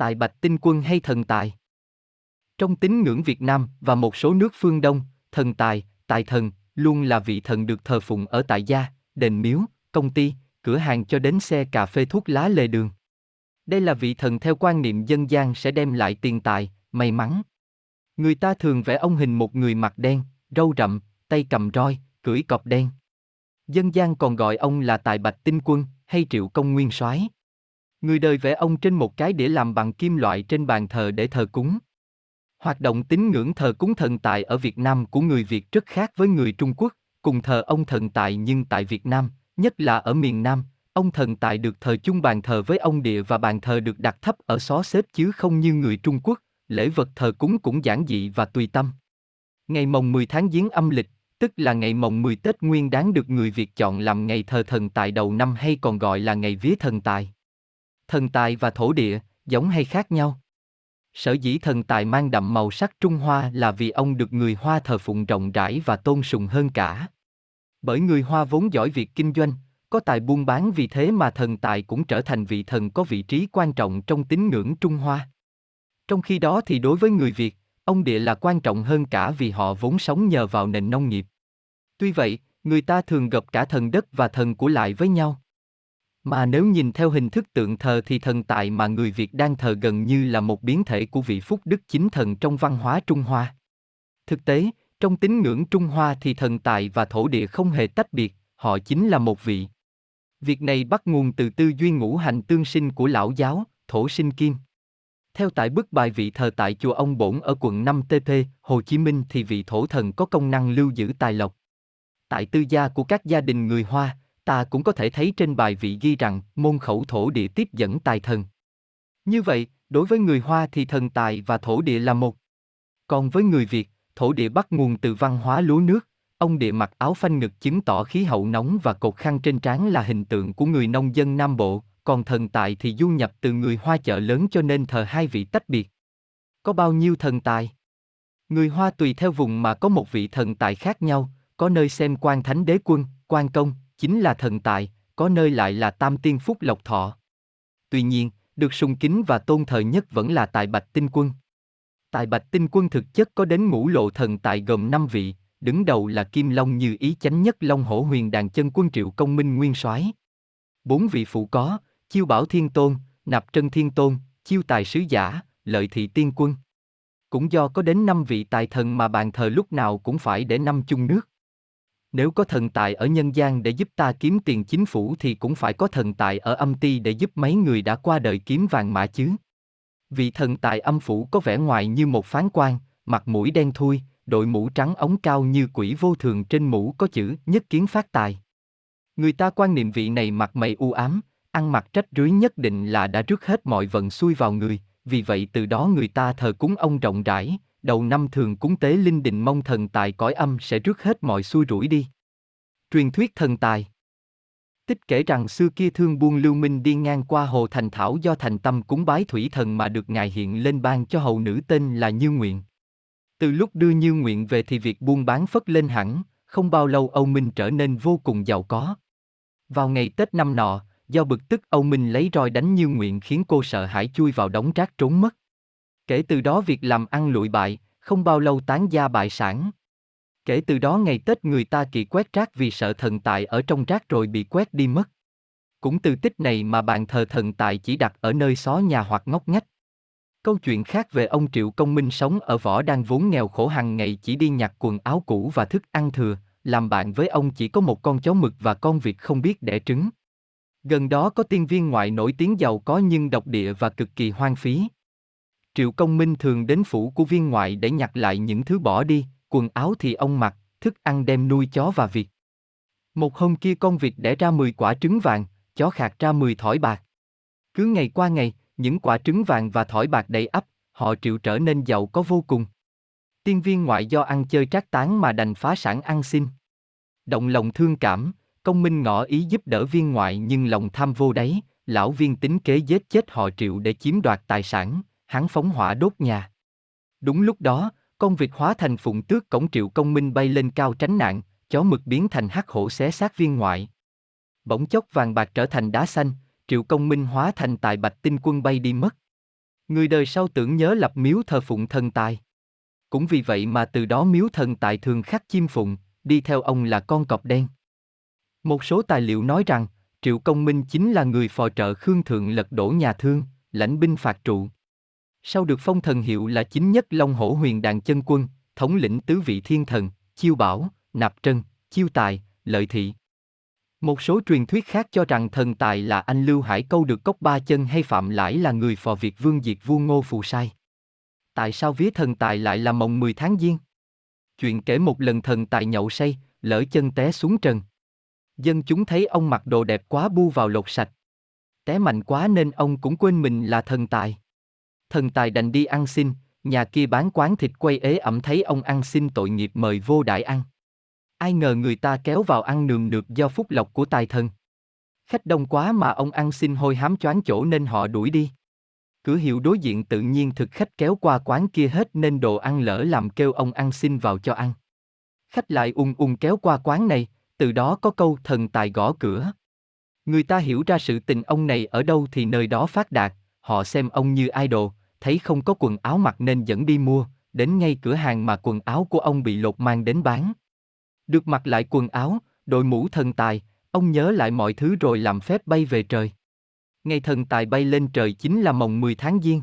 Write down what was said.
Tại Bạch Tinh Quân hay thần tài? Trong tín ngưỡng Việt Nam và một số nước phương Đông, thần tài, tài thần, luôn là vị thần được thờ phụng ở tại gia, đền miếu, công ty, cửa hàng cho đến xe cà phê thuốc lá lề đường. Đây là vị thần theo quan niệm dân gian sẽ đem lại tiền tài, may mắn. Người ta thường vẽ ông hình một người mặt đen, râu rậm, tay cầm roi, cưỡi cọp đen. Dân gian còn gọi ông là Tài Bạch Tinh Quân hay Triệu Công Nguyên Soái. Người đời vẽ ông trên một cái đĩa làm bằng kim loại trên bàn thờ để thờ cúng. Hoạt động tín ngưỡng thờ cúng thần tài ở Việt Nam của người Việt rất khác với người Trung Quốc, cùng thờ ông thần tài nhưng tại Việt Nam, nhất là ở miền Nam, ông thần tài được thờ chung bàn thờ với ông địa và bàn thờ được đặt thấp ở xó xếp chứ không như người Trung Quốc, lễ vật thờ cúng cũng giản dị và tùy tâm. Ngày mồng 10 tháng Giêng âm lịch, tức là ngày mồng 10 Tết Nguyên đáng được người Việt chọn làm ngày thờ thần tài đầu năm hay còn gọi là ngày vía thần tài. Thần tài và thổ địa, giống hay khác nhau? Sở dĩ thần tài mang đậm màu sắc Trung Hoa là vì ông được người Hoa thờ phụng rộng rãi và tôn sùng hơn cả. Bởi người Hoa vốn giỏi việc kinh doanh, có tài buôn bán vì thế mà thần tài cũng trở thành vị thần có vị trí quan trọng trong tín ngưỡng Trung Hoa. Trong khi đó thì đối với người Việt, ông địa là quan trọng hơn cả vì họ vốn sống nhờ vào nền nông nghiệp. Tuy vậy, người ta thường gặp cả thần đất và thần của lại với nhau. Mà nếu nhìn theo hình thức tượng thờ thì thần tài mà người Việt đang thờ gần như là một biến thể của vị phúc đức chính thần trong văn hóa Trung Hoa. Thực tế, trong tín ngưỡng Trung Hoa thì thần tài và thổ địa không hề tách biệt, họ chính là một vị. Việc này bắt nguồn từ tư duy ngũ hành tương sinh của lão giáo, thổ sinh kim. Theo tại bức bài vị thờ tại chùa ông Bổn ở quận 5 TP, Hồ Chí Minh thì vị thổ thần có công năng lưu giữ tài lộc. Tại tư gia của các gia đình người Hoa, ta cũng có thể thấy trên bài vị ghi rằng môn khẩu thổ địa tiếp dẫn tài thần. Như vậy, đối với người Hoa thì thần tài và thổ địa là một. Còn với người Việt, thổ địa bắt nguồn từ văn hóa lúa nước, ông địa mặc áo phanh ngực chứng tỏ khí hậu nóng và cột khăn trên trán là hình tượng của người nông dân Nam Bộ, còn thần tài thì du nhập từ người Hoa chợ lớn cho nên thờ hai vị tách biệt. Có bao nhiêu thần tài? Người Hoa tùy theo vùng mà có một vị thần tài khác nhau, có nơi xem quan thánh đế quân, quan công, chính là thần tài, có nơi lại là tam tiên phúc lộc thọ. Tuy nhiên, được sùng kính và tôn thờ nhất vẫn là tại Bạch Tinh Quân. Tại Bạch Tinh Quân thực chất có đến ngũ lộ thần tại gồm 5 vị, đứng đầu là Kim Long như ý chánh nhất Long Hổ Huyền Đàn Chân Quân Triệu Công Minh Nguyên Soái. Bốn vị phụ có, Chiêu Bảo Thiên Tôn, Nạp Trân Thiên Tôn, Chiêu Tài Sứ Giả, Lợi Thị Tiên Quân. Cũng do có đến năm vị tài thần mà bàn thờ lúc nào cũng phải để năm chung nước. Nếu có thần tài ở nhân gian để giúp ta kiếm tiền chính phủ thì cũng phải có thần tài ở âm ti để giúp mấy người đã qua đời kiếm vàng mã chứ. Vị thần tài âm phủ có vẻ ngoài như một phán quan, mặt mũi đen thui, đội mũ trắng ống cao như quỷ vô thường trên mũ có chữ nhất kiến phát tài. Người ta quan niệm vị này mặt mày u ám, ăn mặc trách rưới nhất định là đã rước hết mọi vận xui vào người, vì vậy từ đó người ta thờ cúng ông rộng rãi, đầu năm thường cúng tế linh đình mong thần tài cõi âm sẽ rước hết mọi xui rủi đi. Truyền thuyết thần tài Tích kể rằng xưa kia thương buôn lưu minh đi ngang qua hồ thành thảo do thành tâm cúng bái thủy thần mà được ngài hiện lên ban cho hầu nữ tên là Như Nguyện. Từ lúc đưa Như Nguyện về thì việc buôn bán phất lên hẳn, không bao lâu Âu Minh trở nên vô cùng giàu có. Vào ngày Tết năm nọ, do bực tức Âu Minh lấy roi đánh Như Nguyện khiến cô sợ hãi chui vào đống rác trốn mất. Kể từ đó việc làm ăn lụi bại, không bao lâu tán gia bại sản. Kể từ đó ngày Tết người ta kỳ quét rác vì sợ thần tài ở trong rác rồi bị quét đi mất. Cũng từ tích này mà bàn thờ thần tài chỉ đặt ở nơi xó nhà hoặc ngóc ngách. Câu chuyện khác về ông Triệu Công Minh sống ở võ đang vốn nghèo khổ hàng ngày chỉ đi nhặt quần áo cũ và thức ăn thừa, làm bạn với ông chỉ có một con chó mực và con vịt không biết đẻ trứng. Gần đó có tiên viên ngoại nổi tiếng giàu có nhưng độc địa và cực kỳ hoang phí. Triệu Công Minh thường đến phủ của viên ngoại để nhặt lại những thứ bỏ đi, quần áo thì ông mặc, thức ăn đem nuôi chó và vịt. Một hôm kia con vịt đẻ ra 10 quả trứng vàng, chó khạc ra 10 thỏi bạc. Cứ ngày qua ngày, những quả trứng vàng và thỏi bạc đầy ắp, họ triệu trở nên giàu có vô cùng. Tiên viên ngoại do ăn chơi trác tán mà đành phá sản ăn xin. Động lòng thương cảm, công minh ngỏ ý giúp đỡ viên ngoại nhưng lòng tham vô đáy, lão viên tính kế giết chết họ triệu để chiếm đoạt tài sản, hắn phóng hỏa đốt nhà. Đúng lúc đó, con vịt hóa thành phụng tước cổng triệu công minh bay lên cao tránh nạn, chó mực biến thành hắc hổ xé xác viên ngoại. Bỗng chốc vàng bạc trở thành đá xanh, triệu công minh hóa thành tài bạch tinh quân bay đi mất. Người đời sau tưởng nhớ lập miếu thờ phụng thần tài. Cũng vì vậy mà từ đó miếu thần tài thường khắc chim phụng, đi theo ông là con cọp đen. Một số tài liệu nói rằng, Triệu Công Minh chính là người phò trợ Khương Thượng lật đổ nhà Thương, lãnh binh phạt trụ. Sau được phong thần hiệu là chính nhất Long Hổ Huyền Đàn Chân Quân, thống lĩnh tứ vị thiên thần, Chiêu Bảo, Nạp Trân, Chiêu Tài, Lợi Thị. Một số truyền thuyết khác cho rằng thần tài là anh Lưu Hải câu được cốc ba chân hay Phạm Lãi là người phò Việt vương diệt vua Ngô Phù Sai. Tại sao vía thần tài lại là mồng 10 tháng giêng? Chuyện kể một lần thần tài nhậu say, lỡ chân té xuống trần. Dân chúng thấy ông mặc đồ đẹp quá bu vào lột sạch. Té mạnh quá nên ông cũng quên mình là thần tài. Thần tài đành đi ăn xin, nhà kia bán quán thịt quay ế ẩm thấy ông ăn xin tội nghiệp mời vô đại ăn. Ai ngờ người ta kéo vào ăn nườm được do phúc lộc của tài thần. Khách đông quá mà ông ăn xin hôi hám choáng chỗ nên họ đuổi đi. Cửa hiệu đối diện tự nhiên thực khách kéo qua quán kia hết nên đồ ăn lỡ làm kêu ông ăn xin vào cho ăn. Khách lại ung ung kéo qua quán này, từ đó có câu thần tài gõ cửa. Người ta hiểu ra sự tình ông này ở đâu thì nơi đó phát đạt, họ xem ông như idol, thấy không có quần áo mặc nên dẫn đi mua, đến ngay cửa hàng mà quần áo của ông bị lột mang đến bán. Được mặc lại quần áo, đội mũ thần tài, ông nhớ lại mọi thứ rồi làm phép bay về trời. Ngày thần tài bay lên trời chính là mồng 10 tháng giêng.